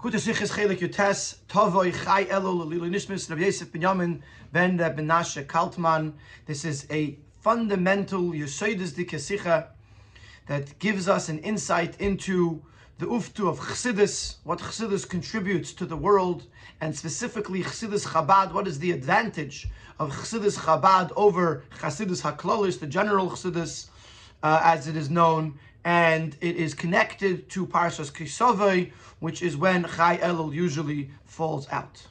Chelik Yutes, Ben Kaltman. This is a fundamental Yesoides Sicha that gives us an insight into the uftu of Chassidus, what Chassidus contributes to the world, and specifically Chassidus Chabad, what is the advantage of Chassidus Chabad over Chassidus Haklolis, the general Chassidus, uh, as it is known, and it is connected to Parshas Kisovei, which is when Chai Elul usually falls out.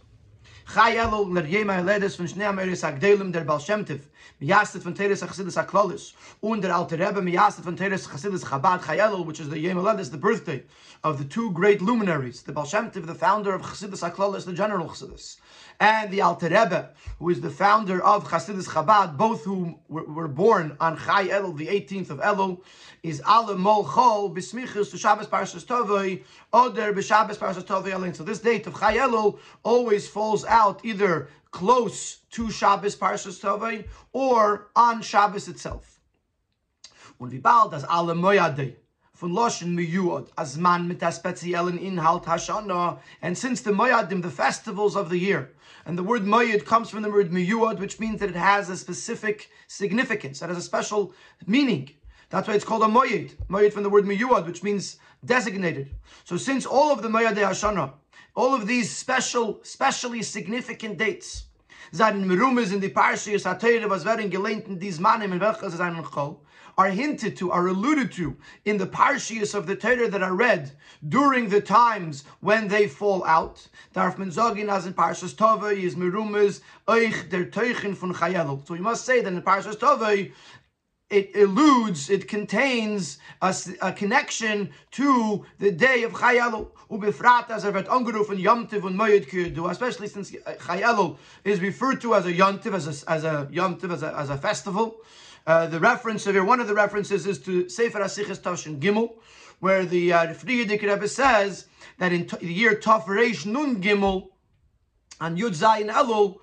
Chai Elul ler jema ledes von Shnei Ameris Agdelim der miyastet von Teres Chassidus HaKlolis, und der Alte Rebbe miyastet von Teres Chassidus Chabad Chai Elul, which is the Yema Ledes, the birthday of the two great luminaries, the Baal Shem Tov, the founder of Chassidus HaKlolis, the general Chassidus, and the Alter Rebbe, who is the founder of Chassidus Chabad, both whom were, were born on Chai Elul, the 18th of Elul, is Ale Mol Chol Bismichus to Shabbos Parashas Tovei, Oder B'Shabbos Parashas Tovei Elin. So this date of Chai Elul always falls out either close to Shabbos Parashas Tovei or on Shabbos itself. Und wie bald das alle Moyadei von Loshen Miyuod, as man mit der speziellen Inhalt Hashana, and since the Moyadim, the festivals of the year, and the word Moyad comes from the word Miyuod, which means that it has a specific significance, that has a special meaning. That's why it's called a Moyed. Moyed from the word Miyuad, which means designated. So since all of the Moyad Hashana, all of these special, specially significant dates, seinen Merumes in die Parshiyas HaTeire, was werden gelehnt in dies Manim, in welches es einen Chol, are hinted to, are alluded to in the Parshiyas of the Torah that are read during the times when they fall out. Darf man sagen, as in Parshas Tova, is Merumes, euch der Teuchen von Chayelul. So you must say that in Parshas Tova, it eludes, it contains a, a, connection to the day of Chayelul. Ubefrat as er wird angerufen Yom Tiv und Moed Kirdu, especially since Chayelul is referred to as a Yom Tiv, as a, as a Yom Tiv, as a, as a festival. Uh, the reference here, one of the references is to Sefer HaSiches Toshin Gimel, where the uh, Frierdik Rebbe says that in the year Tov Reish Nun Gimel, and Yud Zayin Elul,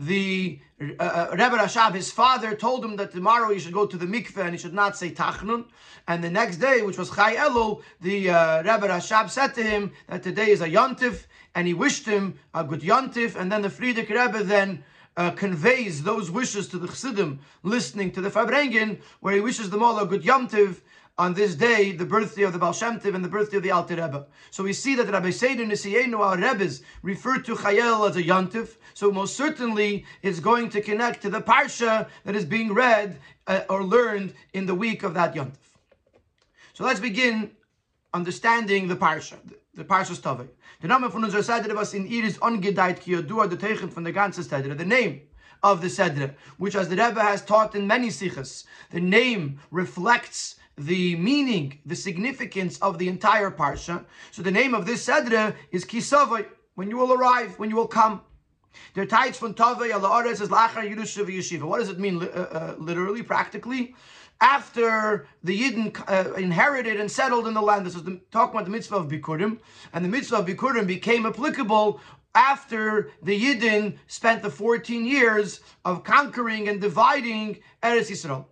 the uh, uh, Rebbe Rashab, his father, told him that tomorrow he should go to the mikveh and he should not say Tachnun. And the next day, which was Chai Elul, the uh, Rebbe Rashab said to him that today is a Yontif, and he wished him a good Yontif. And then the Frierdik Rebbe then uh, conveys those wishes to the Chassidim listening to the Farbrengen, where he wishes them all a good Yontif on this day, the birthday of the Baal Shem and the birthday of the Alter Rebbe. So we see that Rabbi Seder Nisiyenu, our Rebbes, refer to Chayel as a Yontif. So most certainly it's going to connect to the Parsha that is being read uh, or learned in the week of that Yontif. So let's begin understanding the Parsha, the, the Parsha's Tovei. The name von unserer Seder was in Iris ongedeit ki yodua the Teichen von Seder. The name of the Seder, which as the Rebbe has taught in many sichas, the name reflects the meaning, the significance of the entire parsha. So the name of this sedra is Kisavai, when you will arrive, when you will come. Der Taitz from Tavai ala Aretz is Lachar Yerusha Yeshiva. What does it mean uh, uh, literally, practically? After the Yidden uh, inherited and settled in the land, this is the, talking about the mitzvah of Bikurim, and the mitzvah of Bikurim became applicable after the Yidden spent the 14 years of conquering and dividing Eretz Yisrael.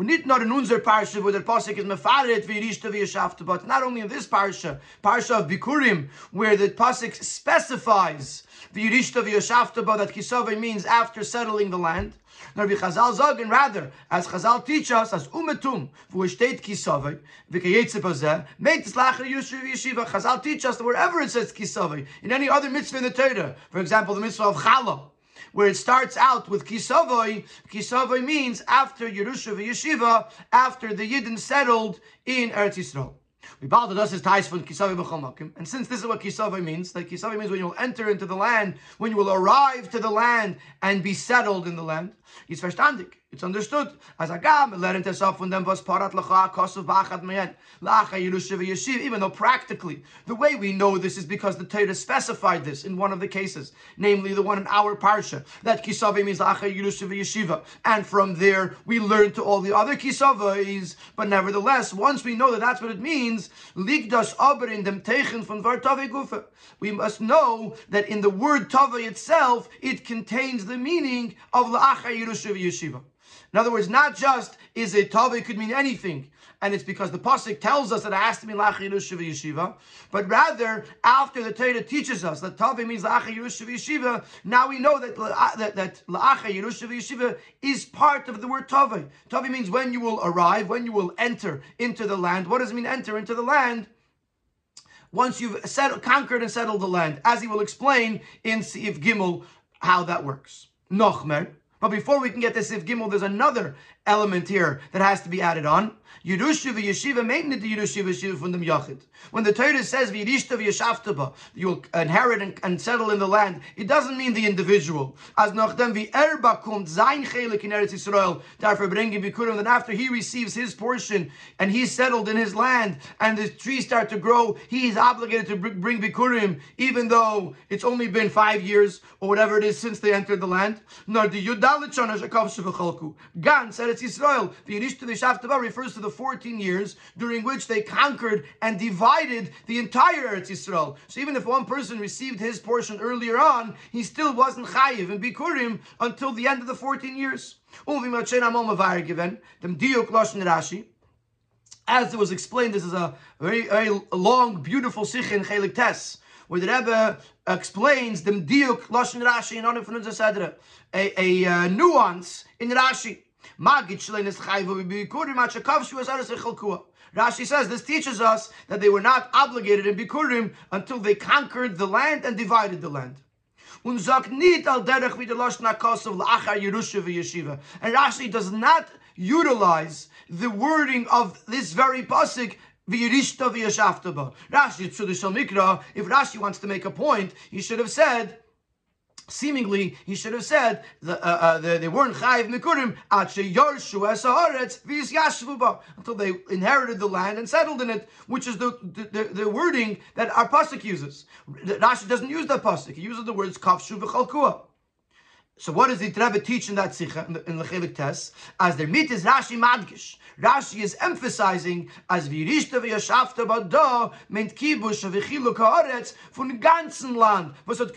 Und need not in unser Parsha, wo the Pasuk is mefaret v'yirishta v'yashafta, but not only in this Parsha, Parsha of Bikurim, where the Pasuk specifies v'yirishta v'yashafta, but that Kisavai means after settling the land. Wie Chazal sagen, rather, as Chazal teach us, as umetum, wo steht Kisavai, v'kayetze bazeh, meit es lacher yushu v'yeshiva. Chazal teach us that wherever it says Kisavai, in any other mitzvah in the Torah, for example, the mitzvah of Challah, where it starts out with Kisavoy. Kisavoy means after Yerusha Yeshiva, after the Yidden settled in Eretz Yisrael. We bow us is ties from B'chomakim. And since this is what Kisavi means, that Kisavi means when you will enter into the land, when you will arrive to the land and be settled in the land, it's verstandig. It's understood. As agam, lernt es auf von dem was parat lacha kosov bachat meyen lacha yerusha v'yeshiv. Even though practically the way we know this is because the Torah specified this in one of the cases, namely the one in our parsha that kisavim means lacha yerusha v'yeshiva, and from there we learn to all the other kisavis. But nevertheless, once we know that that's what it means, ligdas aber in dem techen von vartave gufa, we must know that in the word tava itself it contains the meaning of lacha yerusha v'yeshiva. In other words, not just is it tov, it could mean anything. And it's because the Pasuk tells us that it has to be Lacha Yerusha Yeshiva, but rather, after the Torah teaches us that Tavi means Lacha Yerusha Yeshiva, now we know that uh, that, that Lacha Yerusha Yeshiva is part of the word Tavi. Tavi means when you will arrive, when you will enter into the land. What does it mean enter into the land? Once you've settled, conquered and settled the land, as he will explain in Sif Gimel how that works. Nochmer. But before we can get to Sif Gimel, there's another element here that has to be added on. The. When the Torah says you'll inherit and, and, settle in the land, it doesn't mean the individual. As nachdem v'erba kommt sein chelik in bringen bikurim, then after he receives his portion and he's settled in his land and the trees start to grow, he is obligated to bring bikurim, even though it's only been five years or whatever it is since they entered the land. Gan said Eretz Yisrael, v'yirishta v'yeshavtaba refers to the 14 years during which they conquered and divided the entire Eretz Yisrael. So even if one person received his portion earlier on, he still wasn't chayiv and bikurim until the end of the 14 years. As it was explained, this is a very, very long, beautiful sikh in Chelik Tes, where the Rebbe explains the diuk lashon Rashi and on a, a, a uh, nuance in Rashi. Rashi says this teaches us that they were not obligated in Bikurim until they conquered the land and divided the land. And Rashi does not utilize the wording of this very pasuk Rashi, if Rashi wants to make a point, he should have said Seemingly, he should have said uh, uh, the, they weren't chayiv mikurim until they inherited the land and settled in it, which is the, the, the wording that our pasuk uses. Rashi doesn't use that pasuk; he uses the words kafshu v'chalkua. So what does the Rebbe teach in that sikha in the, Chelik test? As their meat is Rashi Madgish. Rashi is emphasizing as virishta v'yashavta bado meint kibush v'chilu ka'aretz von ganzen Land. Was hat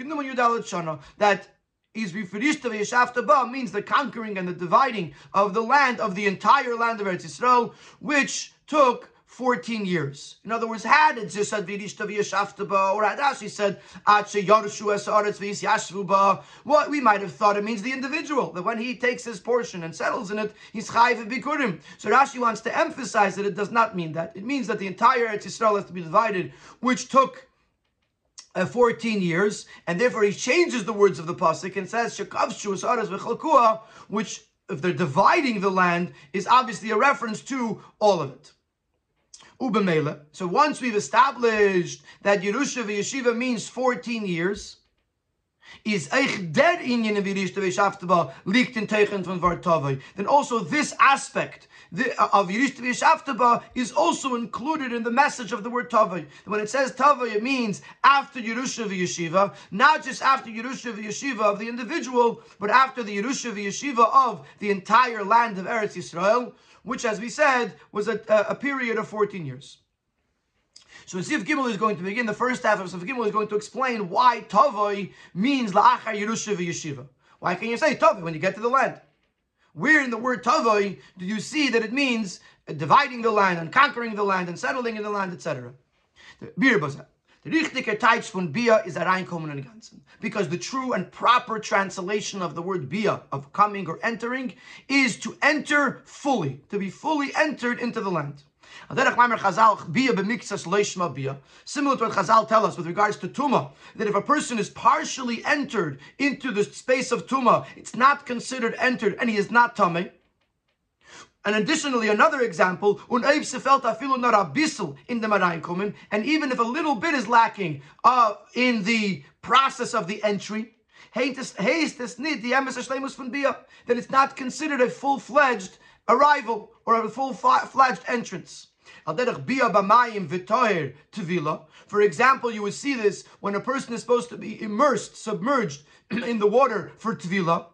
that is virishta v'yashavta ba means the conquering and the dividing of the land of the entire land of Eretz Yisrael, which took 14 years. In other words, had it said Vidishta V'yashavtaba, or had actually said Ache Yarshu Es Aretz V'yashvuba, what we might have thought it means the individual, that when he takes his portion and settles in it, he's Chayv Bikurim. So Rashi wants to emphasize that it does not mean that. It means that the entire Eretz Yisrael has to be divided, which took uh, 14 years, and therefore he changes the words of the Pasuk and says, Shekavshu Es Aretz V'chalkua, which if they're dividing the land, is obviously a reference to all of it. Ubemela. So once we've established that Yerusha Yeshiva means 14 years, is eich der Yerusha V'Shaftaba liegt in Teichen von. Then also this aspect uh, of V'Shaftaba is also included in the message of the word Tavai. When it says Tavai, it means after Yerusha Yeshiva, not just after Yerusha Yeshiva of the individual, but after the Yerusha Yeshiva of the entire land of Eretz Yisrael which, as we said, was a, a period of 14 years. So Sif Gimel is going to begin, the first half of Sif Gimel is going to explain why Tavoi means La'achar Yerusha Yeshiva. Why can you say Tavoi when you get to the land? Where in the word Tavoi do you see that it means dividing the land and conquering the land and settling in the land, etc.? The richtige Teich von Bia is a reinkommen in Ganzen. Because the true and proper translation of the word Bia, of coming or entering, is to enter fully, to be fully entered into the land. Similar to what Chazal tell us with regards to Tuma, that if a person is partially entered into the space of Tuma, it's not considered entered and he is not Tummy. And additionally, another example, in the Marayim and even if a little bit is lacking uh, in the process of the entry, then it's not considered a full-fledged arrival or a full-fledged entrance. For example, you would see this when a person is supposed to be immersed, submerged in the water for Tvila.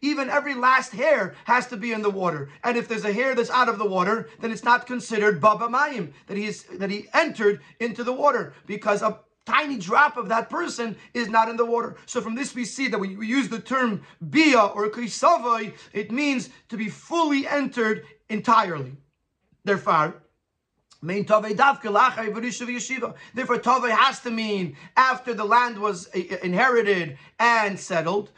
Even every last hair has to be in the water. And if there's a hair that's out of the water, then it's not considered baba mayim, that he is that he entered into the water. Because a tiny drop of that person is not in the water. So from this we see that we use the term bia or kisavai, it means to be fully entered entirely. Therefore, Therefore, Tove has to mean after the land was uh, inherited and settled.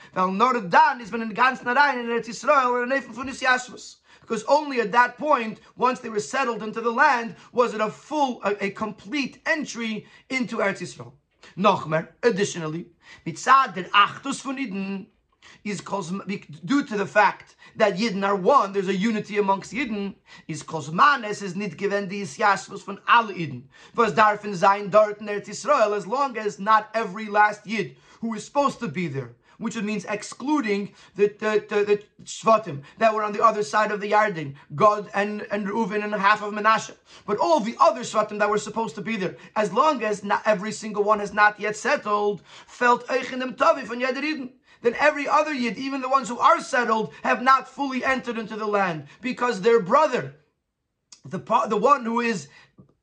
Because only at that point, once they were settled into the land, was it a full, a, a complete entry into Eretz Yisrael. Nochmer, additionally, mitzad der Achtus Eden is due to the fact that Yidden are one, there's a unity amongst Yidden, is Kosmanes is nit given die Isyashvus von alle Yidden. Was darfen sein dort in Eretz Yisrael, as long as not every last Yid who is supposed to be there, which means excluding the, the, the, the Shvatim that were on the other side of the Yarden, God and, and Reuven and half of Menashe. But all the other Shvatim that were supposed to be there, as long as not every single one has not yet settled, felt Eichenem Tavi von Yeder then every other Yid, even the ones who are settled, have not fully entered into the land because their brother, the, the one who is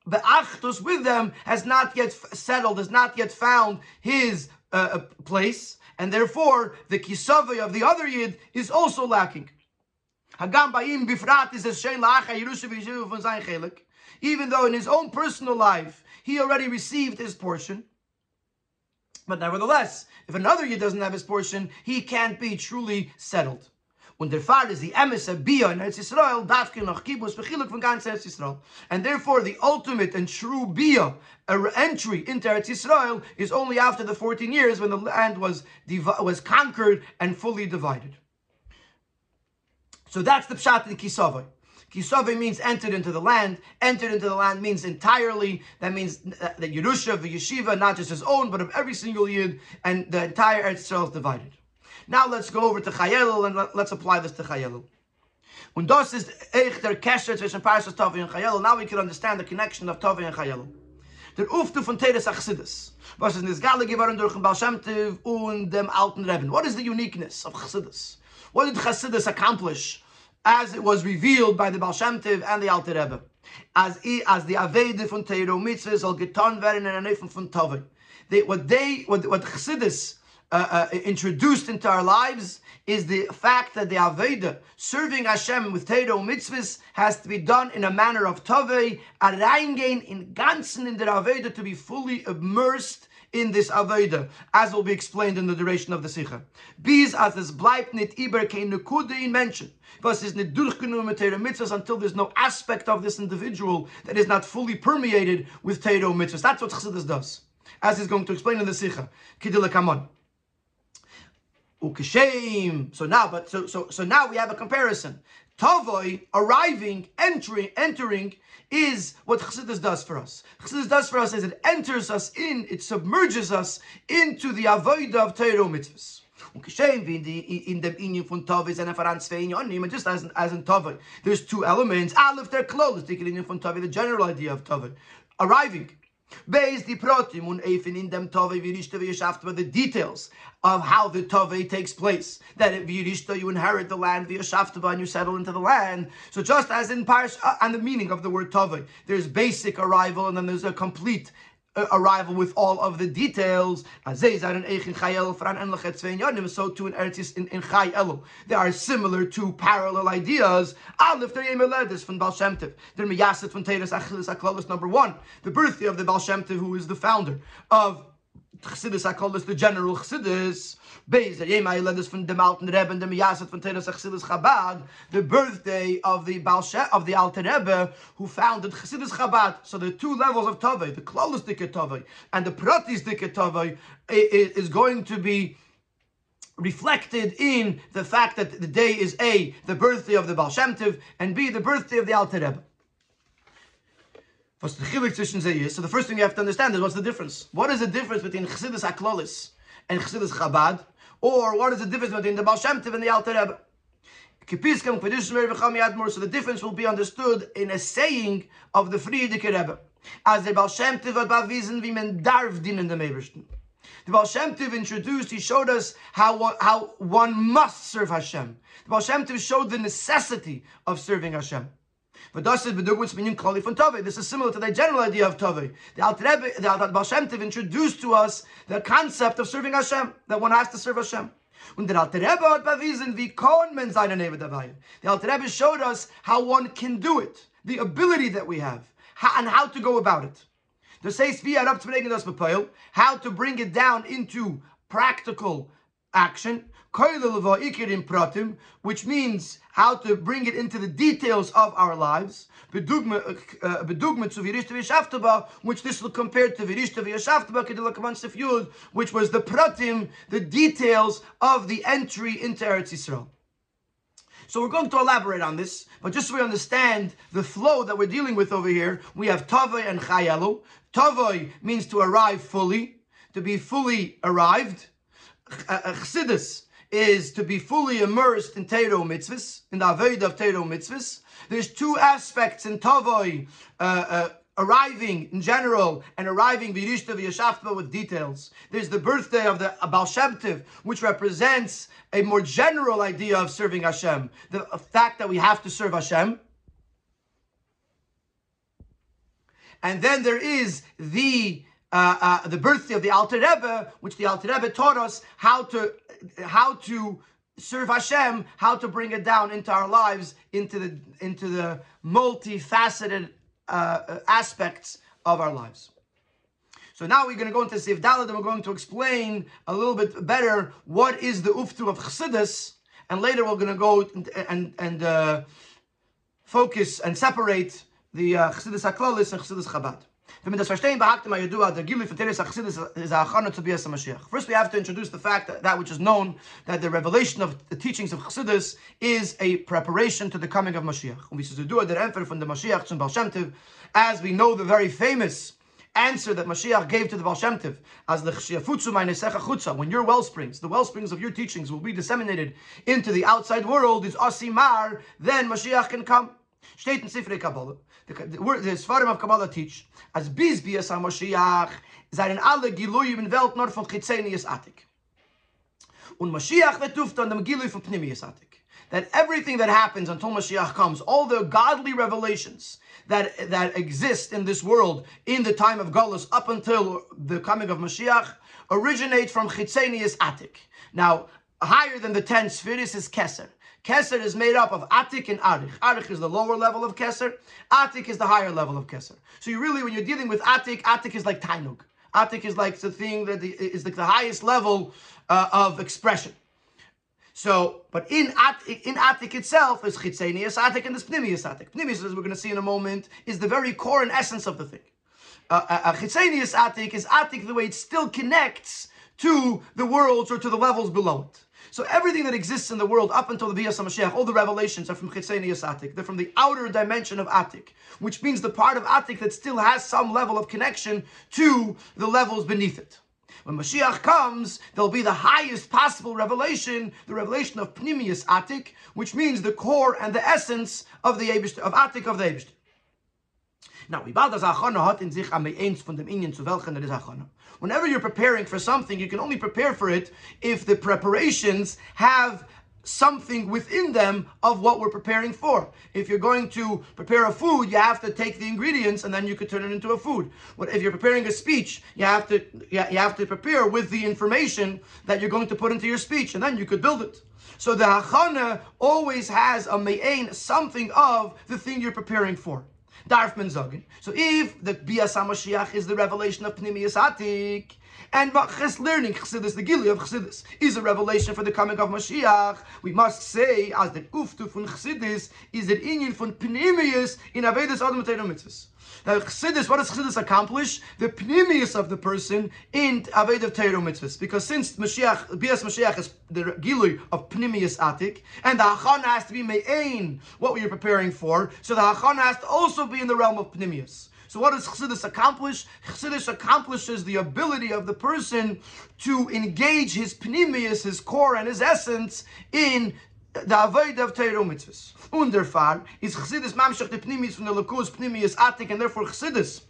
the Achtus with them, has not yet settled, has not yet found his uh, uh place and therefore the kisavay of the other yid is also lacking. Hagam bayim bifrat is. Even though in his own personal life he already received his portion, but nevertheless, if another yid doesn't have his portion, he can't be truly settled. Und der Fall ist die Emes Bia in Eretz Yisrael, dafke noch Kibbutz bechiluk von ganz Eretz Yisrael. And therefore the ultimate and true Bia, entry into Eretz Yisrael, is only after the 14 years when the land was, was conquered and fully divided. So that's the Pshat in Kisavai. Kisave means entered into the land. Entered into the land means entirely. That means uh, that Yerusha, the yeshiva, not just his own, but of every single yid, and the entire Eretz Yisrael is divided. Now let's go over to Chayelul and let's apply this to Chayelul. When das ist echt der Kesher zwischen Parshas Tavi and Chayelul, now we can understand the connection of Tavi and Chayelul. Der Uftu von Teres Achsidus. Was ist in Nisgale geworden durch den Baal Shem Tov und dem alten. What is the uniqueness of Chassidus? What did Chassidus accomplish as it was revealed by the Baal Shem Tov and the Alter Rebbe? As, as the Avede von Teiro Mitzvah soll getan werden in einer von Tavi. What they, what, what Chassidus uh, uh, introduced into our lives is the fact that the Aveda, serving Hashem with Teiro mitzvahs, has to be done in a manner of Tavei, reingehen in ganzen in the Aveda to be fully immersed in this Aveda, as will be explained in the duration of the Sikha. Bis as es bleibt nicht über kein Nekude in Menschen. Was is nicht durchgenommen mit Teiro mitzvahs until there's no aspect of this individual that is not fully permeated with Teiro mitzvahs. That's what Chassidus does. As he's going to explain in the Sikha. Kidila Kamon. So now, but so so so now we have a comparison. Tavoy arriving, entering, entering is what Chassidus does for us. Chassidus does for us is it enters us in, it submerges us into the avoid of Torah mitzvahs. Ukeshem in in the inyan von Tavis and Afaran Svein just as in, as in Tavoy, there's two elements. Aleph, they're close. The inyan von Tavi, the general idea of Tavoy, arriving. Beis the protim un eifin in dem tove virishta v'yashaft the details of how the tove takes place. That at virishta you inherit the land v'yashaft and you settle into the land. So just as in Parish, uh, and the meaning of the word tove, there's basic arrival and then there's a complete arrival with all of the details. So too in Eretz in, in Chai Elu. They are similar to parallel ideas. From Baal Meyaset from number one. The birthday of the Baal Tov, who is the founder of Chassidus, I call this the general Chassidus. Beis, der Yemai led us from the mountain Rebbe and the Miyasat from Teres Chassidus Chabad, the birthday of the Baal of the Alter Rebbe, who founded Chassidus Chabad. So the two levels of Tovei, the Klolos Dike Tovei and the Pratis Dike Tovei, is going to be reflected in the fact that the day is A, the birthday of the Baal Shem Tov, and B, the birthday of the Alter Rebbe. What's the chilik zwischen sie is? So the first thing you have to understand is what's the difference? What is the difference between Chassidus Aklolis and Chassidus Chabad? Or what is the difference between the Baal Shem Tov and the Alter Rebbe? So the difference will be understood in a saying of the Frierdik Rebbe. As the Baal Shem Tov hat bewiesen, wie man darf dienen dem Ebersten. The Baal Shem Tov introduced, he showed us how, how one must serve Hashem. The Baal Shem Tov showed the necessity of serving Hashem. This is similar to the general idea of Tove. The Alter Rebbe, the Alter Baal introduced to us the concept of serving Hashem, that one has to serve Hashem. The Alter Rebbe showed us how one can do it, the ability that we have, and how to go about it. The how to bring it down into practical action, which means how to bring it into the details of our lives. Uh, uh, which this will compare to which was the pratim, the details of the entry into Eretz Yisrael. So we're going to elaborate on this, but just so we understand the flow that we're dealing with over here, we have Tavoy and Chayalu. Tavoy means to arrive fully, to be fully arrived. Uh, Chassidus is to be fully immersed in Teiro mitzvahs, in the Avodah of Teiro mitzvahs. There's two aspects in Tavoy, uh, uh, arriving in general and arriving Virishta V'Yashavta with details. There's the birthday of the Baal Shem Tov, which represents a more general idea of serving Hashem. The fact that we have to serve Hashem. And then there is the uh, uh, the birthday of the Alter Rebbe, which the Alter Rebbe taught us how to how to serve Hashem, how to bring it down into our lives, into the into the multifaceted uh, aspects of our lives. So now we're going to go into Sif Dalit and we're going to explain a little bit better what is the uftu of Chassidus, and later we're going to go and and, and uh, focus and separate the uh, Chassidus Haklalis and Chassidus Chabad. First, we have to introduce the fact that that which is known, that the revelation of the teachings of Chassidus is a preparation to the coming of Mashiach. from the Mashiach as we know the very famous answer that Mashiach gave to the Baal Shem Tov, as the chutza, when your well springs, the well springs of your teachings will be disseminated into the outside world, is asimar, then Mashiach can come. The, the, the Sfarim of Kabbalah teach, as bis bias HaMashiach, seien alle Giluyim in Welt nur von Chitzenius Atik. Und Mashiach vetuft an dem Giluy von Pnimius Atik. That everything that happens until Mashiach comes, all the godly revelations that, that exist in this world in the time of Galus up until the coming of Mashiach, originate from Chitzenius Atik. Now, higher than the ten spheres is Keser. Keser is made up of Atik and Arich. Arich is the lower level of Keser. Atik is the higher level of Keser. So you really, when you're dealing with Atik, Atik is like Tainug. Atik is like the thing that is like the highest level uh, of expression. So, but in Atik, in Atik itself is Chitzenius Atik and this Pnimius Atik. Pnimius, as we're going to see in a moment, is the very core and essence of the thing. Uh, uh, uh Chitzenius Atik is Atik the way it still connects to the worlds or to the levels below it. So everything that exists in the world up until the Biyas HaMashiach, all the revelations are from Chitzenius Atik. They're from the outer dimension of Atik, which means the part of Atik that still has some level of connection to the levels beneath it. When Mashiach comes, there'll be the highest possible revelation, the revelation of Pnimius Atik, which means the core and the essence of the Eibishter, of Atik of the Eibishter. Now, wie bald das Achana hat in sich am eins von dem Ingen zu welchen er ist. Whenever you're preparing for something, you can only prepare for it if the preparations have something within them of what we're preparing for. If you're going to prepare a food, you have to take the ingredients and then you could turn it into a food. But if you're preparing a speech, you have to you have to prepare with the information that you're going to put into your speech, and then you could build it. So the hachana always has a me'ain, something of the thing you're preparing for. Darf men. So if the Bias HaMashiach is the revelation of Pnimius Atik, and Ches learning Chassidus, the Gili of Chassidus, is a revelation for the coming of Mashiach, we must say, as the Uftu von is the Inyan von Pnimius in Avedis Adam Mitzvahs. Now, Chassidus, what does Chassidus accomplish? The pnimius of the person in Aved of Teiro mitzvahs. Because since Mashiach, Bias Mashiach is the Gilui of pnimius atik, and the Hachana has to be me'ain, what we are preparing for, so the Hachana has to also be in the realm of pnimius. So what does Chassidus accomplish? Chassidus accomplishes the ability of the person to engage his pnimius, his core and his essence in the avoid of Teiro mitzvahs. Underfar is Chassidus mamshach the pnimis from the Lakus pnimius atik, and therefore Chassidus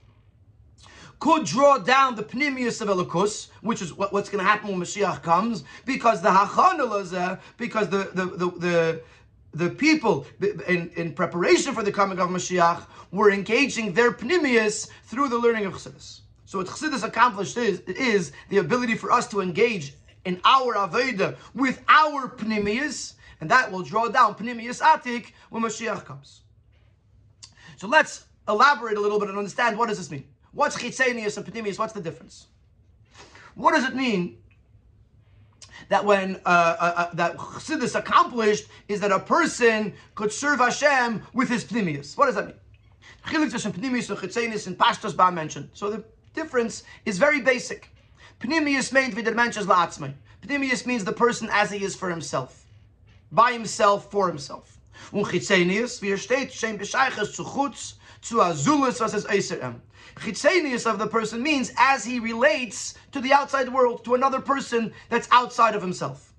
could draw down the pnimius of Elikus, which is what, what's going to happen when Mashiach comes, because the hachanalazah, because the the the, the the people in, in preparation for the coming of Mashiach were engaging their pnimius through the learning of Chassidus. So what Chassidus accomplished is, is the ability for us to engage in our Aveda with our pnimius, and that will draw down pnimius atik when Mashiach comes. So let's elaborate a little bit and understand what does this mean. What's chitzenius and pnimius? What's the difference? What does it mean that when uh, uh, uh, that Chassidus accomplished is that a person could serve Hashem with his pnimius. What does that mean? Chilik zwischen pnimius and chitzenis in Pashtos Ba mentioned. So the difference is very basic. Pnimius means der Mensch ist. Pnimius means the person as he is for himself. By himself, for himself. Und steht, shem bescheiches zu chutz, zu azulus, was es eiser em. Chitzenius of the person means as he relates to the outside world, to another person that's outside of himself.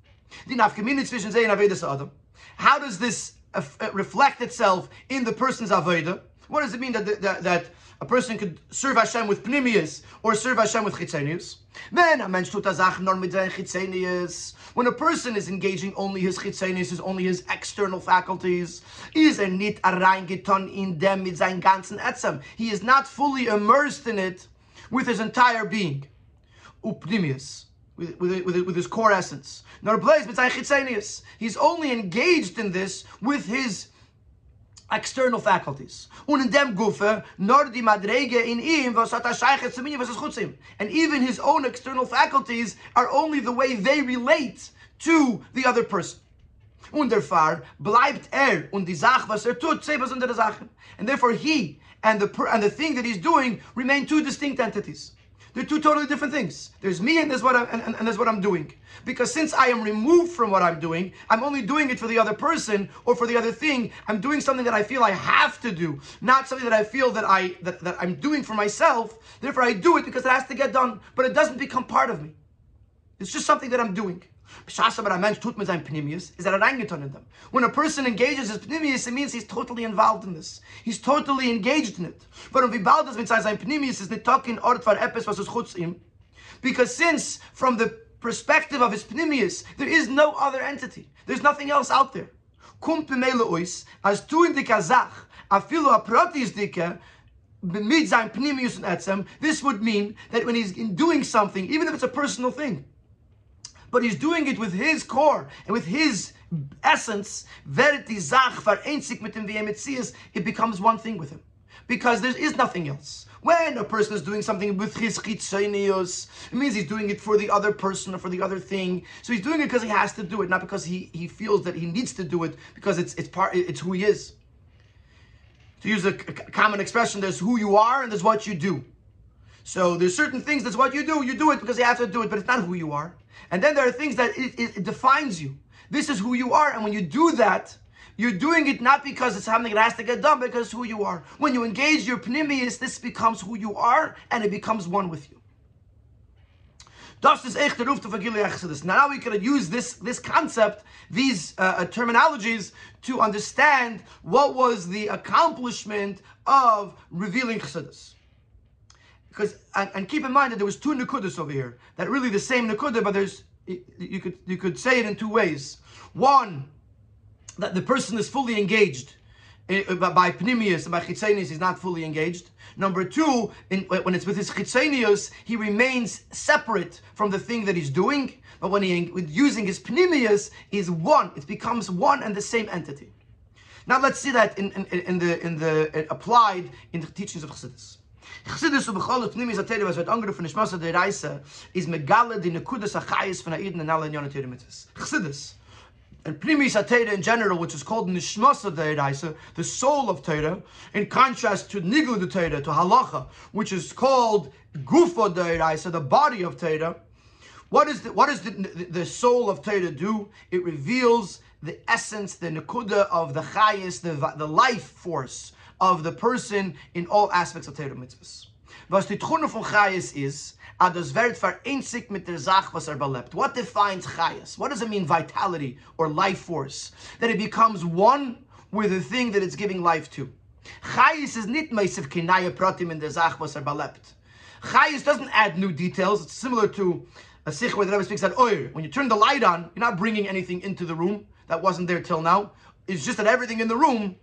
How does this uh, reflect itself in the person's avodah? What does it mean that, that, that a person could serve Hashem with pnimius or serve Hashem with chitzenius? Then a mensch nor chitzenius. When a person is engaging only his chitzenius, is only his external faculties, is er nit in dem mit ganzen etzem. He is not fully immersed in it with his entire being. Upnimius. With, with, with, his core essence. He's only engaged in this with his external faculties. Und in dem Gufe, nur die Madrege in ihm, was hat er scheichet zu mir, And even his own external faculties are only the way they relate to the other person. Und der bleibt er und die Sache, was er tut, selber unter der Sache. And therefore he and the, and the thing that he's doing remain two distinct entities. They're two totally different things. There's me and there's what I'm, and, and, there's what I'm doing. Because since I am removed from what I'm doing, I'm only doing it for the other person or for the other thing. I'm doing something that I feel I have to do, not something that I feel that I that, that I'm doing for myself. Therefore, I do it because it has to get done, but it doesn't become part of me. It's just something that I'm doing. Is that er reingetan in them. When a person engages his pnimius, it means he's totally involved in this. He's totally engaged in it. But. Because since from the perspective of his pnimius, there is no other entity. There's nothing else out there. Ois, as tu in dika zach, afilo this would mean that when he's doing something, even if it's a personal thing, but he's doing it with his core and with his essence, verity zach var einzig mit dem it becomes one thing with him. Because there is nothing else. When a person is doing something with his chitzonius, it means he's doing it for the other person or for the other thing. So he's doing it because he has to do it, not because he, he feels that he needs to do it, because it's it's part it's who he is. To use a, a common expression, there's who you are and there's what you do. So there's certain things that's what you do. You do it because you have to do it, but it's not who you are. And then there are things that it, it, it defines you. This is who you are. And when you do that, you're doing it not because it's something that has to get done, but because who you are. When you engage your pnimius, this becomes who you are, and it becomes one with you. Now we can use this, this concept, these uh, uh, terminologies, to understand what was the accomplishment of revealing Chassidus. Because and, and, keep in mind that there was two nekudas over here. That really the same nekuda, but there's you could you could say it in two ways. One, that the person is fully engaged. Eh, by pnimius by chitzenius, he's not fully engaged. Number two, in, when it's with his chitzenius, he remains separate from the thing that he's doing. But when he with using his pnimius, is one. It becomes one and the same entity. Now let's see that in, in, in the in the applied in the teachings of Chassidus. Chassidus ubechol pnimis ateri was wird angerufen in Shmasa der Reise is megale di nekudas achayis von Aiden and alle Mitzvahs. Chassidus. And Primis Atera in general, which is called Nishmasa Deiraisa, the soul of Torah, in contrast to Niglu de Torah, to Halacha, which is called Gufa Deiraisa, the body of Torah. What is the, what does the, the, soul of Torah do? It reveals the essence, the Nakuda of the Chayis, the, the life force of the person in all aspects of Torah mitzvahs. Was die Tchune von Chayes is, a das vereinzigt mit der Sach, was er belebt. What defines Chayes? What does it mean vitality or life force? That it becomes one with the thing that it's giving life to. Chayes is meisiv kinaya pratim in der Sach, was er belebt. Chayes doesn't add new details. It's similar to a sikh where the Rebbe speaks that oir. When you turn the light on, you're not bringing anything into the room that wasn't there till now. It's just that everything in the room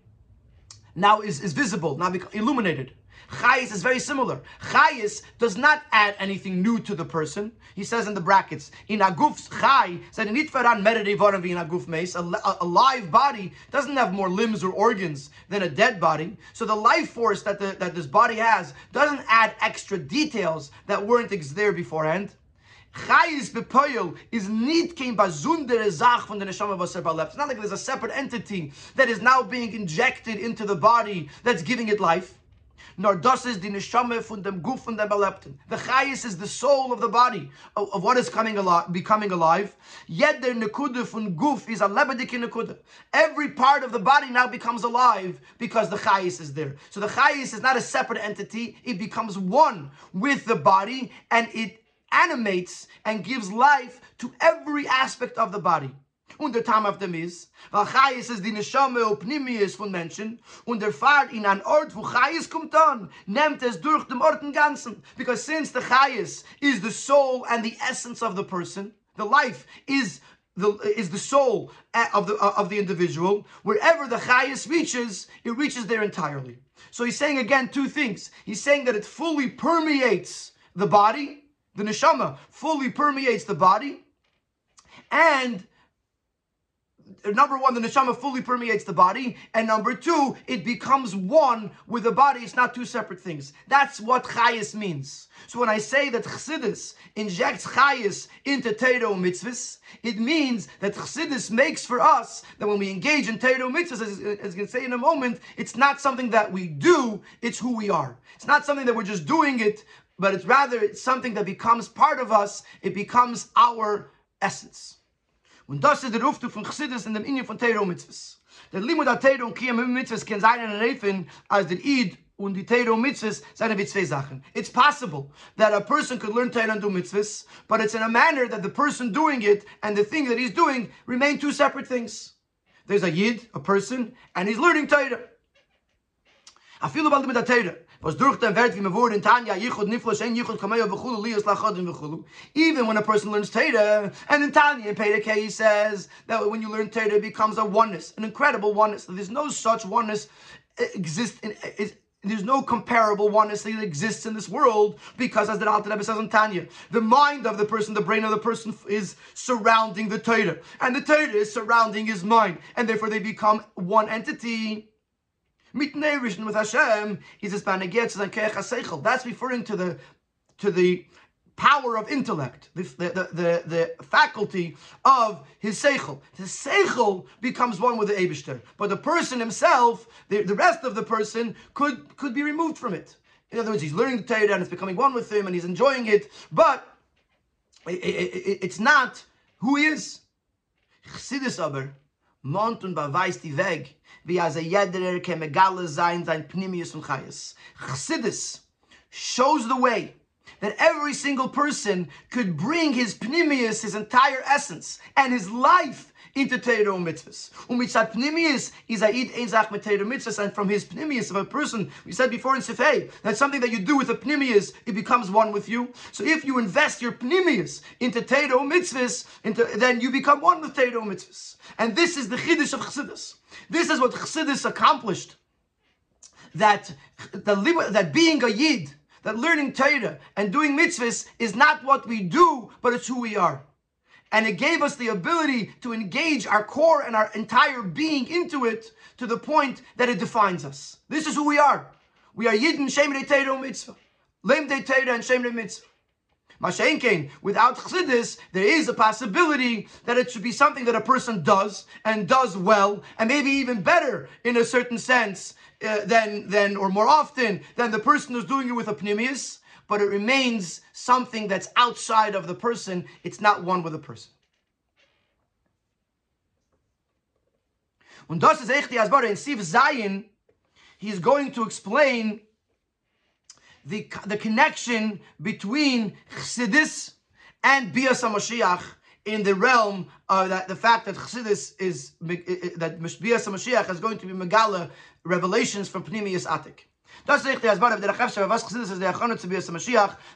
now is, is visible, now illuminated. Chayis is very similar. Chayis does not add anything new to the person. He says in the brackets, in aguf's chay, said in meredevaram in aguf meis, a live body doesn't have more limbs or organs than a dead body. So the life force that the, that this body has doesn't add extra details that weren't there beforehand. Chayis bepoyel is niet kein besondere Zach von der Neshama er belebt. It's not like there's a separate entity that is now being injected into the body that's giving it life. Nor das is the neshama von dem guf von dem belebten. The chayis is the soul of the body of, of what is coming alive, becoming alive. Yet the nekuda von guf is a lebedik nekuda. Every part of the body now becomes alive because the chayis is there. So the chayis is not a separate entity; it becomes one with the body, and it animates and gives life to every aspect of the body. Und der Tam of dem ist, weil Chayes ist die Neshame und Pnimius von Menschen und der Fahrt in an Ort, wo Chayes kommt an, nimmt es durch den Ort im Ganzen. Because since the Chayes is the soul and the essence of the person, the life is the, is the soul eh, of the, uh, of the individual, wherever the Chayes reaches, it reaches there entirely. So he's saying again two things. He's saying that it fully permeates the body, the neshama fully permeates the body, and number one, the neshama fully permeates the body, and number two, it becomes one with the body. It's not two separate things. That's what chayis means. So when I say that chassidus injects chayis into Teiro mitzvahs, it means that chassidus makes for us that when we engage in Teiro mitzvahs, as, as going to say in a moment, it's not something that we do; it's who we are. It's not something that we're just doing it but it's rather something that becomes part of us, it becomes our essence. Und das ist der Ruftu von Chassidus in dem Inje von Teiro Mitzvahs. Der Limud der Teiro und Kiyam Mitzvahs kann sein in Reifen als der Eid und die Teiro Mitzvahs seine wie zwei Sachen. It's possible that a person could learn Teiro and do Mitzvahs, but it's in a manner that the person doing it and the thing that he's doing remain two separate things. There's a Yid, a person, and he's learning Teiro. I feel about the Teiro was durch Wert, wie man wurde in Tanya, Yichud Niflo, Yichud. Even when a person learns Teda, and in Tanya, in he says that when you learn Teda, it becomes a oneness, an incredible oneness. There's no such oneness exist in, is, there's no comparable oneness that exists in this world because, as the Alter Rebbe says in Tanya, the mind of the person, the brain of the person is surrounding the Torah, and the Torah is surrounding his mind, and therefore they become one entity mit Neirishn with Hashem is es Banegetz and Kech HaSeichel. That's referring to the to the power of intellect, the, the, the, the, faculty of his seichel. The seichel becomes one with the Abishter, but the person himself, the, the rest of the person, could, could be removed from it. In other words, he's learning the Torah and it's becoming one with him and he's enjoying it, but it, it, it, it's not who he is. Chassidus mont und beweist die Weg, wie sein sein pnimius und. Chassidus shows the way that every single person could bring his pnimius, his entire essence, and his life into Torah mitzvahs. Pnimius is ein zach mitzvahs, and from his pnimius of a person, we said before in Sifei, that's something that you do with a pnimius, it becomes one with you. So if you invest your pnimius into Torah mitzvahs, into, then you become one with Torah mitzvahs. And this is the chiddush of Chassidus. This is what Chassidus accomplished. That, the, that being a Yid, that learning Torah and doing mitzvahs is not what we do, but it's who we are. And it gave us the ability to engage our core and our entire being into it to the point that it defines us. This is who we are. We are Yidden, Shem Torah, Mitzvah. Lem Torah and Shem Mitzvah. Mashenkein, without chassidus, there is a possibility that it should be something that a person does and does well, and maybe even better in a certain sense uh, than, than, or more often than the person who's doing it with a pnimius, but it remains something that's outside of the person. It's not one with the person. Und das ist echt die Asbara in Siv Zayin, he's going to explain the, the connection between Chassidus and Bias HaMashiach in the realm of that the fact that Chassidus is that Bias HaMashiach is going to be Megala revelations from Pnimius Atik. Das der was der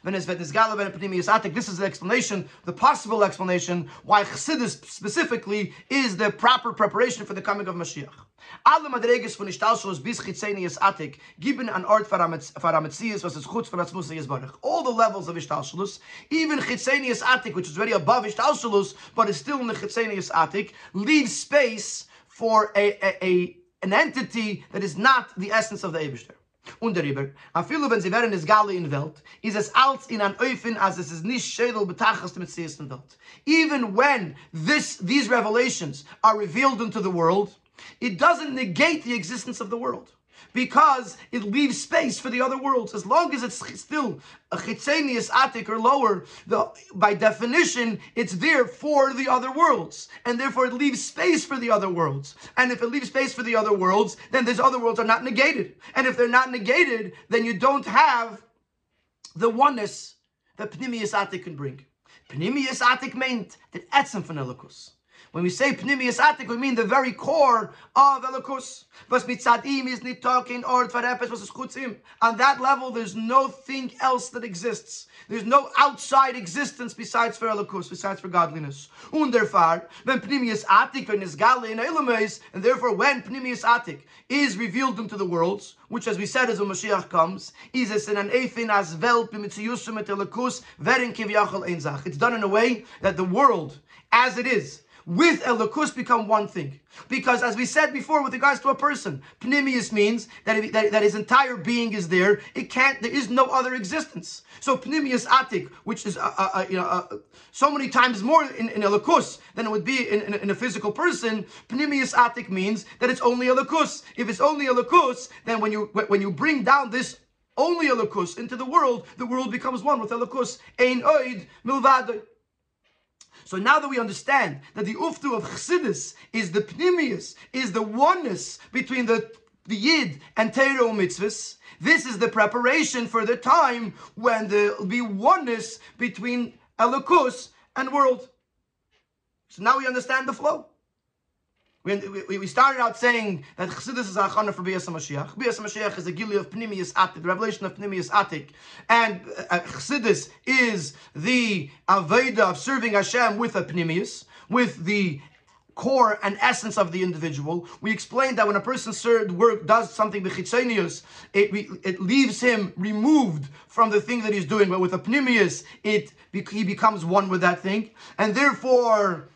wenn es wird Nisgala, wenn Pnimius Atik. This is the explanation, the possible explanation, why Chassidus specifically is the proper preparation for the coming of Mashiach. Alle Madreges von Ishtalshus bis Chitzenius Atik geben an was das Yisbarach. All the levels of Ishtalshus, even Chitzenius Atik, which is already above Ishtalshus, but is still in the Chitzenius Atik, leaves space for a, a, a, an entity that is not the essence of the Eberster. Und darüber, a viele, wenn sie werden es Galle in Welt, ist es als in an Öfen, als es ist nicht Schädel betachast mit Sees in Welt. Even when this, these revelations are revealed into the world, it doesn't negate the existence of the world because it leaves space for the other worlds. As long as it's still a chitzenius attic or lower, the, by definition, it's there for the other worlds. And therefore it leaves space for the other worlds. And if it leaves space for the other worlds, then these other worlds are not negated. And if they're not negated, then you don't have the oneness that Pnimius Atik can bring. Pnimius Atik meant that etzem von Elokus. When we say Pnimius Atik, we mean the very core of Elokus. Was mitzadim is nicht talking ort verepes was chutzim. On that level, there's no thing else that exists. There's no outside existence besides for Elokus, besides for godliness. Und therefore, when Pnimius Atik, when is Gale in Elames, and therefore when Pnimius Atik is revealed into the worlds, which as we said is when Mashiach comes, is es in an Eifin as Welt b'mitziyusum et Elokus, verin kivyachal ein Zach. It's done in a way that the world, as it is, with Elokus become one thing. Because as we said before with regards to a person, Pnimius means that, that, that, his entire being is there. It can't, there is no other existence. So Pnimius Atik, which is uh, uh, uh, you know, uh, so many times more in, in Elokus than it would be in, in, in, a physical person, Pnimius Atik means that it's only Elokus. If it's only Elokus, then when you, when you bring down this only Elokus into the world, the world becomes one with Elokus. Ein oid milvadoi. So now that we understand that the uftu of Chassidus is the pnimius, is the oneness between the the Yid and Teiro mitzvahs, this is the preparation for the time when there will be oneness between Elokus and world. So now we understand the flow. We, we, started out saying that Chassidus is a achana for Bias HaMashiach. Bias HaMashiach is a gili of Pnimius Atik, the revelation of Pnimius Atik. And uh, Chassidus is the Aveda of serving Hashem with a Pnimius, with the core and essence of the individual. We explained that when a person work does something bechitzenius, it it leaves him removed from the thing that he's doing. But with a pnimius, it he becomes one with that thing, and therefore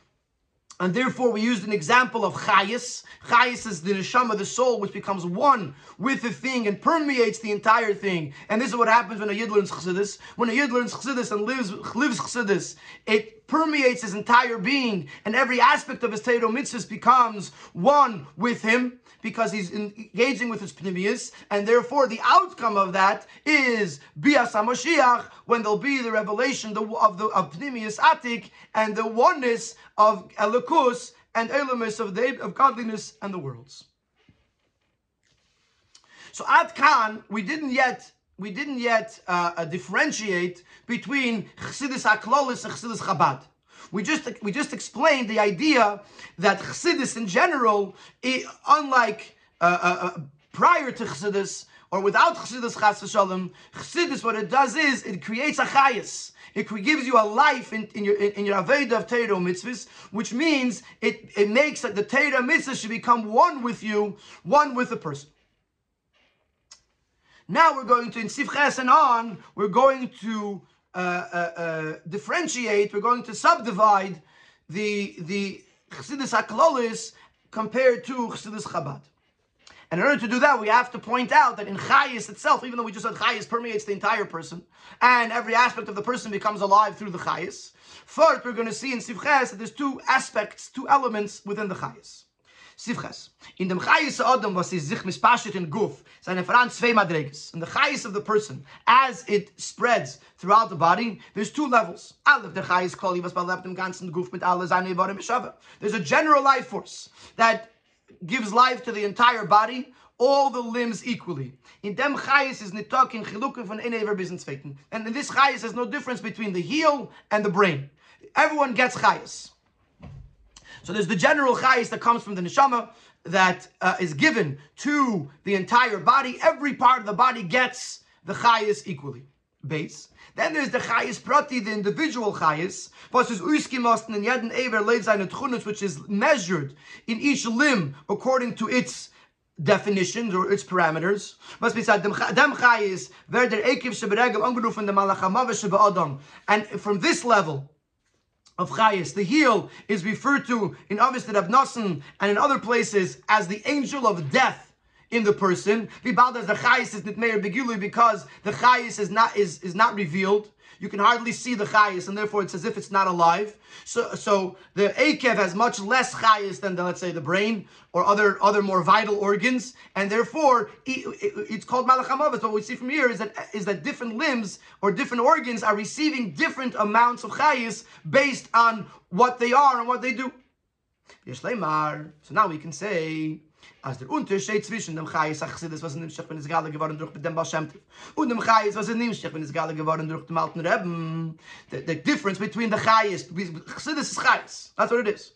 and therefore, we used an example of chayas. Chayas is the neshama, the soul, which becomes one with the thing and permeates the entire thing. And this is what happens when a yid learns chassidus. When a yid learns chassidus and lives lives chassidus, it permeates his entire being, and every aspect of his Torah mitzvahs becomes one with him because he's engaging with his pnimius, and therefore the outcome of that is bias Mashiach when there'll be the revelation of the of pnimius atik and the oneness of elokus and elamis of of godliness and the worlds. So at Khan, we didn't yet we didn't yet uh, uh, differentiate between Chassidus Aklolis and Chassidus Chabad. We just we just explained the idea that Chassidus in general, unlike uh, uh, uh, prior to Chassidus or without Chassidus Chas v'Shalom, Chassidus what it does is it creates a chayas. It gives you a life in, in your in, in your Aveda of Torah mitzvahs, which means it, it makes that the Torah mitzvahs should become one with you, one with the person. Now we're going to, in Sifches and on, we're going to uh, uh, uh, differentiate, we're going to subdivide the, the Chassidus HaKlolis compared to Chassidus Chabad. And in order to do that, we have to point out that in Chayis itself, even though we just said Chayis permeates the entire person, and every aspect of the person becomes alive through the Chayis, first we're going to see in Sivches that there's two aspects, two elements within the Chayis. Sivches. In dem Chayis Adam, was is sich mispashet in Guf, seine Veran zwei Madreges. In the Chayis of the person, as it spreads throughout the body, there's two levels. Aleph, der Chayis Koli, was belebt im ganzen Guf mit alle seine Ibarim Mishava. There's a general life force that gives life to the entire body, all the limbs equally. In dem chayis is nitok in chilukim von enever bis zweiten. And in this chayis, there's no difference between the heel and the brain. Everyone gets chayis. So there's the general chayis that comes from the neshama, that uh, is given to the entire body, every part of the body gets the chayas equally. Base. Then there's the chayas prati, the individual chayas, versus uiskimosten and jeden ever on tchunas, which is measured in each limb according to its definitions or its parameters. Must be said, dem chayas, wer der ekiv sheberegel angerufen dem malachamav shebe And from this level, of. The heel is referred to in Avis Abnasan and in other places as the angel of death in the person. Vibaldas the Chayas is Nitmeir because the Chayas is not is, is not revealed. You can hardly see the chayas, and therefore it's as if it's not alive. So, so the akev has much less chayas than, the, let's say, the brain or other other more vital organs, and therefore it's called malachamavis. What we see from here is that is that different limbs or different organs are receiving different amounts of chayas based on what they are and what they do. So now we can say als der Unterschied zwischen dem Chayes Achsidis, was in dem Stich bin es Gale geworden durch dem Baal und dem Chayes, was in dem Stich bin es Gale geworden durch dem Alten Rebben. The, the difference between the Chayes, Chassidus is Chayes. That's what it is.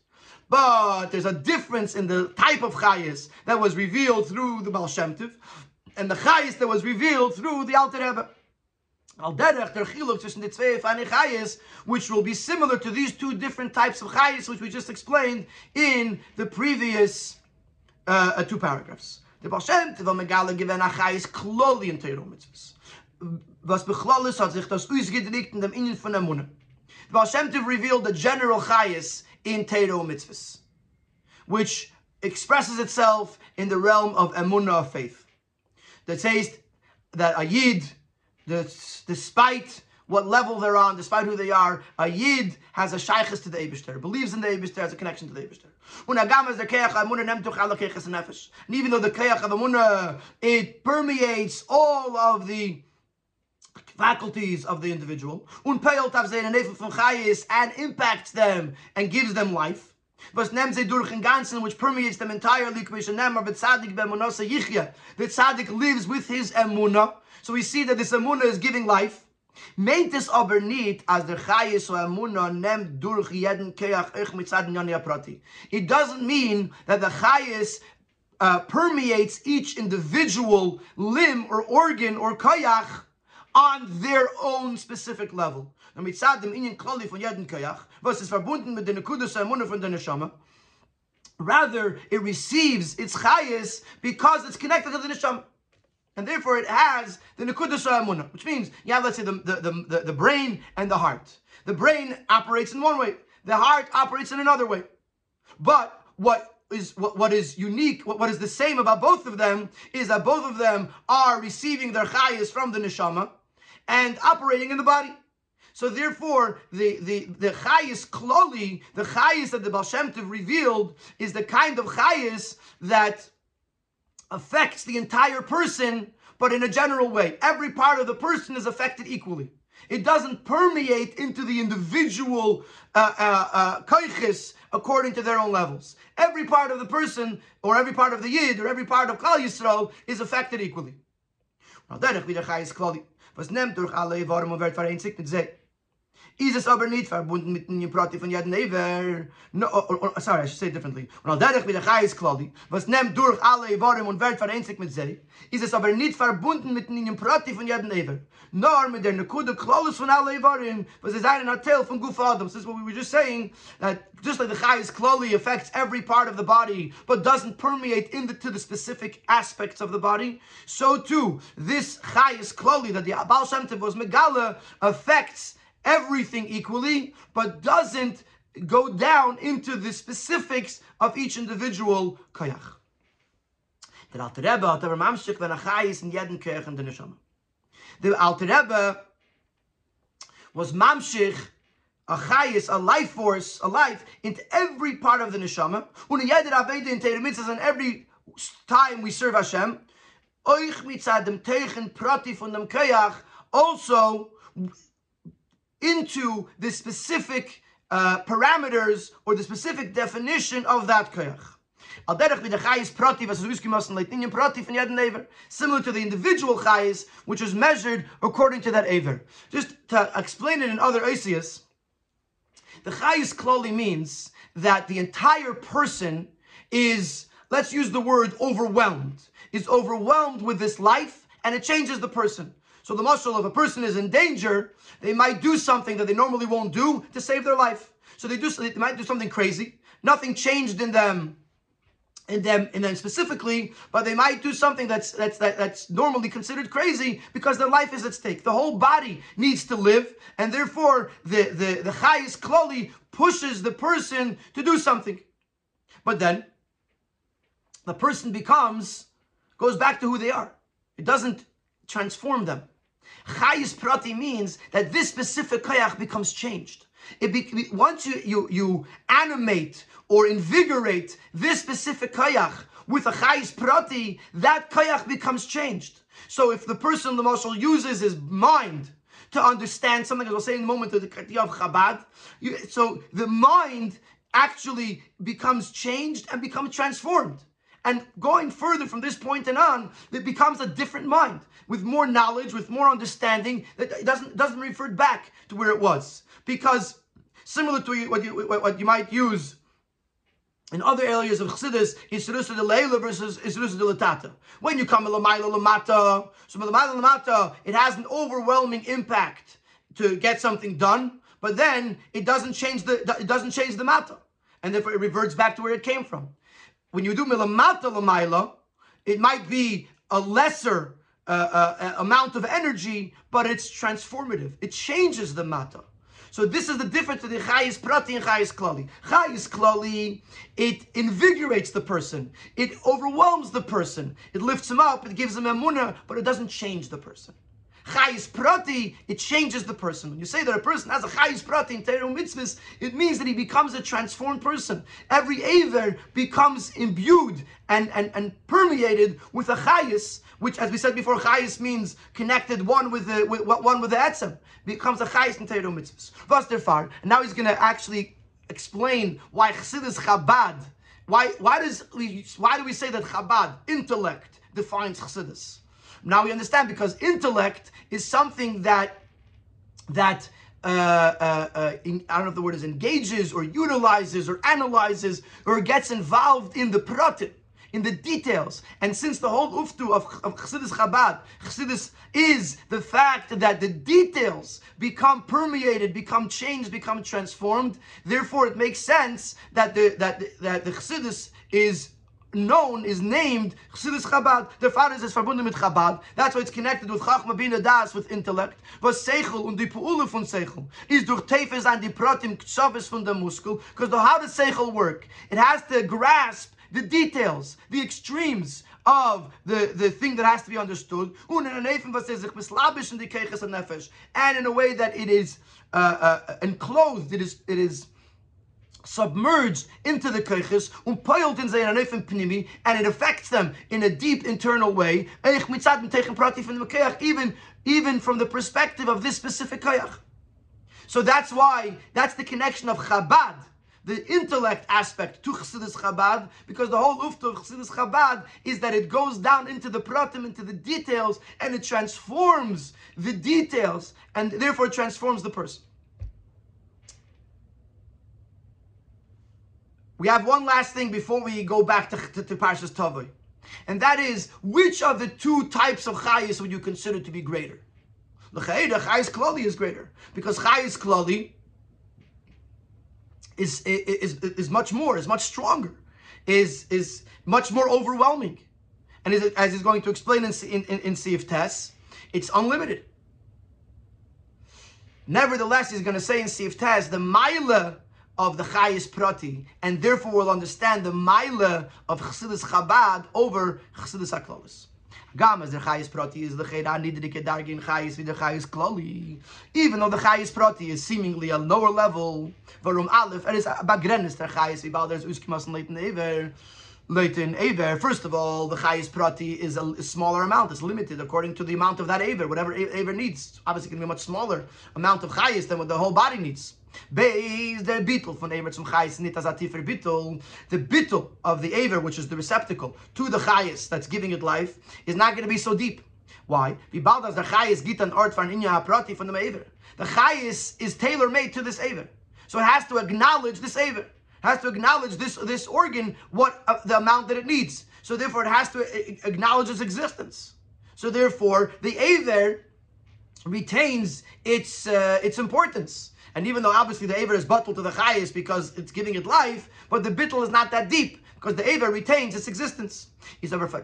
But there's a difference in the type of Chayes that was revealed through the Baal and the Chayes that was revealed through the Alter Rebbe. Al derech der chiluk zwischen the zwei feine chayes, which will be similar to these two different types of chayes, which we just explained in the previous uh, two paragraphs. The Baal Shem Tov Megala given Achayis kloli in Teiro Mitzvahs. Was bechlal hat sich das ausgedrückt in dem Ingen von Amunah. The Baal Shem Tov revealed the general Chayis in Teiro Mitzvahs, which expresses itself in the realm of Amunah of faith. That says that a Yid, despite what level they're on, despite who they are, a Yid has a shaykhis to the Eibishter, believes in the Eibishter, has a connection to the Eibishter. And even though the Keach of Amunah, it permeates all of the faculties of the individual, and impacts them and gives them life. was nem in ganzen which permeates them entirely commission nem but sadik be lives with his emuna so we see that this emuna is giving life Meint es aber nicht, als der Chayes oder Amuna nimmt durch jeden Keach mit Prati. It doesn't mean that the Chayes uh, permeates each individual limb or organ or Keach on their own specific level. Und mit Zadem Inyan Klali von jeden Keach, was ist verbunden mit der Nekudus Amuna von der Neshama, Rather, it receives its chayes because it's connected to the neshama and therefore it has the nekudas emunah, which means you have, let's say, the, the, the, the, brain and the heart. The brain operates in one way, the heart operates in another way. But what is what, what is unique, what, what is the same about both of them is that both of them are receiving their chayas from the neshama and operating in the body. So therefore, the the the chayis kloli, the chayis that the Baal Shem Tov revealed, is the kind of chayis that affects the entire person, but in a general way. Every part of the person is affected equally. It doesn't permeate into the individual uh, uh, uh, according to their own levels. Every part of the person, or every part of the Yid, or every part of Klal Yisrael is affected equally. Ist es aber nicht verbunden mit dem Prati von jeden Ewer. No, or, or, or, sorry, I should say it differently. Und al derich mit der Chais Klodi, was nimmt durch alle Ewarim und wird vereinzigt mit sie, ist es aber nicht verbunden mit dem Prati von jeden Ewer. Nor mit der Nekude Klolus von alle Ewarim, was ist ein Artel von Guf Adam. This is what we were just saying, that just like the Chais Kloli affects every part of the body, but doesn't permeate into the specific aspects of the body, so too, this Chais Kloli that the Baal Shem was Megala affects everything equally, but doesn't go down into the specifics of each individual koyach. Der Alter Rebbe koyach Neshama. The Alter Rebbe was mamshich a chayis, a life force, a life, into every part of the neshama. Und in jeder Aveda in Teire Mitzvahs, and every time we serve Hashem, euch mitzad dem Teichen Prati von dem Koyach, also into the specific uh, parameters or the specific definition of that koyach. Similar to the individual chayis, which is measured according to that aver. Just to explain it in other oisias, the chayis kloli means that the entire person is let's use the word overwhelmed, is overwhelmed with this life and it changes the person. So the muscle of a person is in danger, they might do something that they normally won't do to save their life. So they do they might do something crazy. Nothing changed in them in them in them specifically, but they might do something that's that's that, that's normally considered crazy because their life is at stake. The whole body needs to live, and therefore the the the chayis kloli pushes the person to do something. But then the person becomes goes back to who they are. It doesn't transform them. Chayis prati means that this specific kayach becomes changed. It be, once you, you, you animate or invigorate this specific kayach with a chayis prati, that kayach becomes changed. So if the person, the marshal, uses his mind to understand something, as I'll say in a moment, of the idea of Chabad, so the mind actually becomes changed and becomes transformed. And going further from this point and on, it becomes a different mind with more knowledge, with more understanding. That doesn't doesn't refer back to where it was because similar to what you what you might use in other areas of Chassidus, Yisrusa de Leila versus Yisrusa de Latata. When you come to Lamaila Lamata, so Lamaila Lamata, it has an overwhelming impact to get something done, but then it doesn't change the it doesn't change the matter, and therefore it reverts back to where it came from when you do milamata lamaila, it might be a lesser uh, uh, amount of energy, but it's transformative. It changes the mata. So this is the difference between chayis prati and chayis klali. Chayis klali, it invigorates the person. It overwhelms the person. It lifts him up. It gives him emunah, but it doesn't change the person. Chayis prati, it changes the person. When you say that a person has a chayis prati in Teru mitzvahs, it means that he becomes a transformed person. Every aver becomes imbued and, and, and permeated with a chayis, which, as we said before, chayis means connected one with the with, one with the etzem. Becomes a chayis in Teru mitzvahs. Vasterfar. And now he's going to actually explain why Chassidus Chabad. Why why does why do we say that Chabad intellect defines Chassidus? Now we understand because intellect is something that that uh, uh, uh, in, I don't know if the word is engages or utilizes or analyzes or gets involved in the pratim, in the details. And since the whole uftu of, of Chassidus Chabad, Chassidus is the fact that the details become permeated, become changed, become transformed. Therefore, it makes sense that the that that the Chassidus is known, is named Chassidus Chabad. Their fathers is verbunden mit Chabad. That's why it's connected with Chachma Bina Das, with intellect. Was Seichel und die Puule von Seichel is durch Tefes an die Pratim Ktsavis von der Muskel. Because how does Seichel work? It has to grasp the details, the extremes of the, the thing that has to be understood. And in a way that it is uh, uh, enclosed, it is it is submerged into the keiches, pnimi, and it affects them in a deep internal way, even, even from the perspective of this specific koyach. So that's why, that's the connection of Chabad, the intellect aspect to Chassidus Chabad, because the whole ufta of Chassidus Chabad is that it goes down into the pratim, into the details, and it transforms the details, and therefore transforms the person. We have one last thing before we go back to, to, to Parshas Tavoi. And that is, which of the two types of chayis would you consider to be greater? The chayis klali is greater. Because chayis klali is, is, is, is much more, is much stronger, is, is much more overwhelming. And as he's going to explain in, in, in, Sif Tes, it's unlimited. Nevertheless, he's going to say in Sif Tes, the Maila of the Chayis Prati, and therefore will understand the Maila of Chassidus Chabad over Chassidus HaKlolis. Gam as the Chayis Prati is the Cheda Nidrike Dargin Chayis the Chayis Kloli. Even though the Chayis Prati is seemingly a lower level, Varum Aleph, it is Bagrenis der Chayis, Vibal there's Uskimas and Leighton Ever. Leighton Aver, first of all, the Chayis Prati is a, smaller amount, it's limited according to the amount of that Aver, whatever Aver needs. Obviously, can be a much smaller amount of Chayis than what the whole body needs. Beis der Bittel von Emer zum Chayis nit as a Bittel. The Bittel of the Aver, which is the receptacle to the Chayis that's giving it life, is not going to be so deep. Why? Wie bald as the Chayis git an Ort van Inya HaPrati from the Aver. The Chayis is tailor-made to this Aver. So it has to acknowledge this Aver has to acknowledge this this organ what uh, the amount that it needs. So therefore, it has to uh, acknowledge its existence. So therefore, the aver retains its uh, its importance. And even though obviously the aver is bottled to the chayis because it's giving it life, but the bittel is not that deep because the aver retains its existence.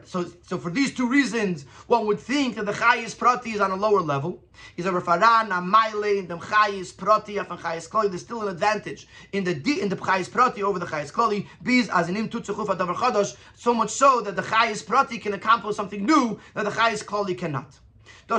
So, so for these two reasons, one would think that the chayis prati is on a lower level. He's a refaran, a maile, the chayis prati, afan chayis kloli. There's still an advantage in the in the chayis prati over the chayis kloli. Biz as adavar chadosh. So much so that the chayis prati can accomplish something new that the chayis kloli cannot. Is.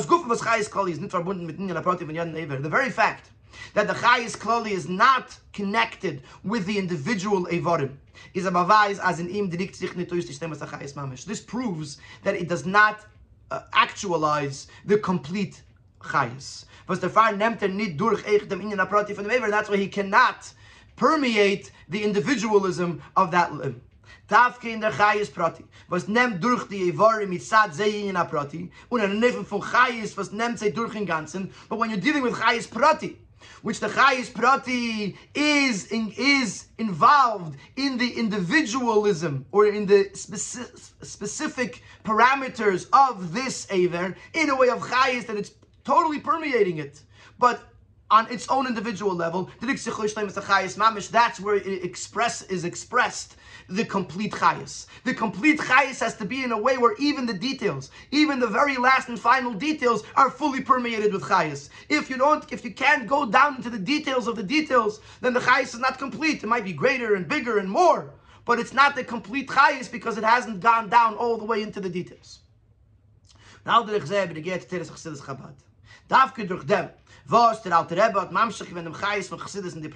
The very fact that the Chayis Kloli is not connected with the individual Evorim. Is a bavais as in im sich nicht durch die Chayis Mamish. This proves that it does not uh, actualize the complete Chayis. Was der Fahr nimmt er durch echt dem Inyan Aprati von dem Ever, that's why he cannot permeate the individualism of that limb. Tafke in der Chayis Prati, was nimmt durch die Evorim mit Sad Zei in Aprati, und ein Neffen von Chayis, was nimmt sie durch den Ganzen, but when you're dealing with Chayis Prati, which the Chayis Prati is in, is involved in the individualism or in the specific, specific parameters of this Aver in a way of Chayis that it's totally permeating it. But on its own individual level, that's where it express is expressed the complete chayas. The complete chayas has to be in a way where even the details, even the very last and final details, are fully permeated with chayas. If you don't, if you can't go down into the details of the details, then the chayas is not complete. It might be greater and bigger and more, but it's not the complete chayas because it hasn't gone down all the way into the details. Now the Chabad. Was der alte Rebbe hat wenn dem von Chassidus in die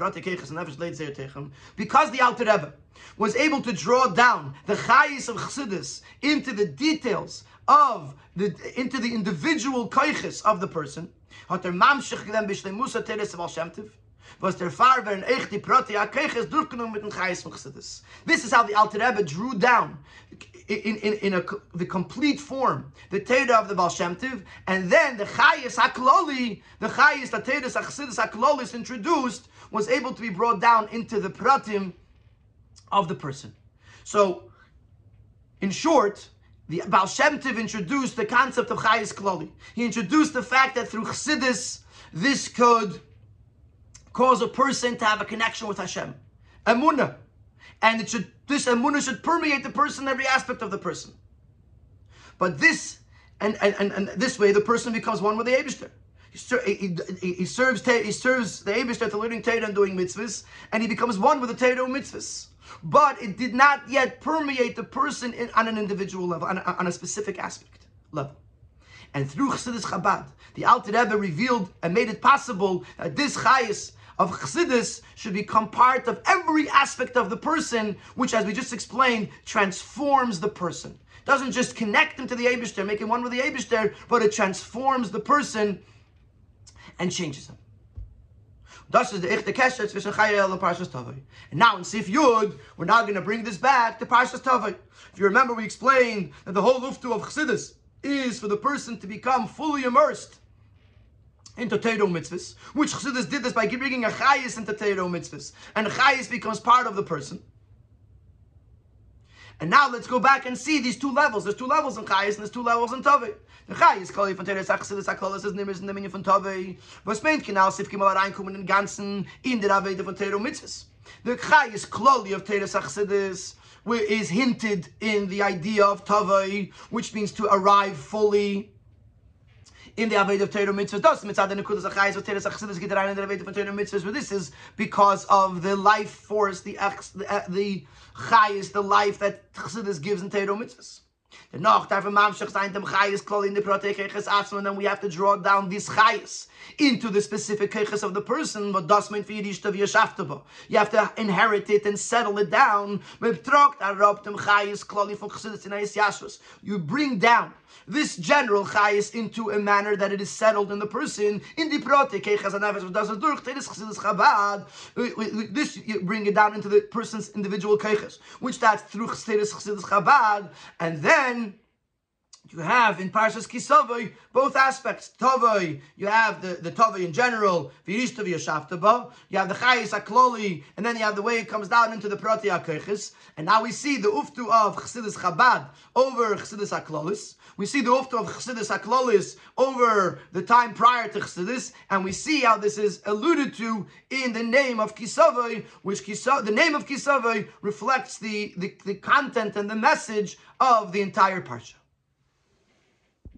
und because the alte Rebbe was able to draw down the Chayis of Chassidus into the details of the into the individual keiches of the person, hat er teres of Al was der Farber in durchgenommen mit dem Chassidus. This is how the Alter Rebbe drew down in, in, in a, the complete form, the Teda of the Baal Shem Tiv, and then the Chayis HaKloli, the Chayis, the Teda HaKloli introduced, was able to be brought down into the Pratim of the person. So, in short, the Baal Shem Tiv introduced the concept of Chayis Kloli. He introduced the fact that through Chassidus, this could cause a person to have a connection with Hashem. Emunah and it should this emunah should permeate the person, every aspect of the person. But this and and, and, and this way, the person becomes one with the Eibushter. He, he, he, serves he serves the Eibushter to learning Torah and doing mitzvahs, and he becomes one with the Torah mitzvahs. But it did not yet permeate the person in, on an individual level, on a, on a specific aspect level. And through Chassidus Chabad, the Alter Rebbe revealed and made it possible that this Chayas of Chassidus should become part of every aspect of the person, which, as we just explained, transforms the person. Doesn't just connect him to the Abishter, make him one with the Abishter, but it transforms the person and changes him. And now in Sif Yud, we're now going to bring this back to Parshas Tavai. If you remember, we explained that the whole luftu of Chassidus is for the person to become fully immersed into Torah mitzvahs, which Chassidus did this by bringing a chayis into Torah mitzvahs, and chayis becomes part of the person. And now let's go back and see these two levels. There's two levels in chayis and there's two levels in Tovei. The chayis kol von Torah Chassidus Hakolas is nimmers in the minion von Tovei. Was meint genau sif kimal reinkommen in ganzen in der Aveda von Torah mitzvahs. The chayis kloli of Torah Chassidus is hinted in the idea of Tovei, which means to arrive fully in the Aved of Torah mitzvah does mitzvah the nekudas achayis of Torah achsidus get in the Aved of Torah mitzvahs. But this is because of the life force, the the, uh, the chayis, the life that chassidus gives in Torah mitzvahs. The noch darf mamshach sein dem chayis klol in the protekeches atzma, and then we have to draw down this chayis into the specific keches of the person. You have to inherit it and settle it down. You bring down this general chayis into a manner that it is settled in the person. In the prote this you bring it down into the person's individual keches, which that's through chassidus chabad, and then you have in Parshas Kisavai both aspects. Tavai, you have the, the Tavai in general, V'yishtav Yashavtaba, you have the Chayis Akloli, and then you have the way it comes down into the Prati HaKoiches. And now we see the Uftu of Chassidus Chabad over Chassidus Aklolis. We see the Uftu of Chassidus Aklolis over the time prior to Chassidus, and we see how this is alluded to in the name of Kisavai, which Kisa, the name of Kisavai reflects the, the, the content and the message of the entire Parsha.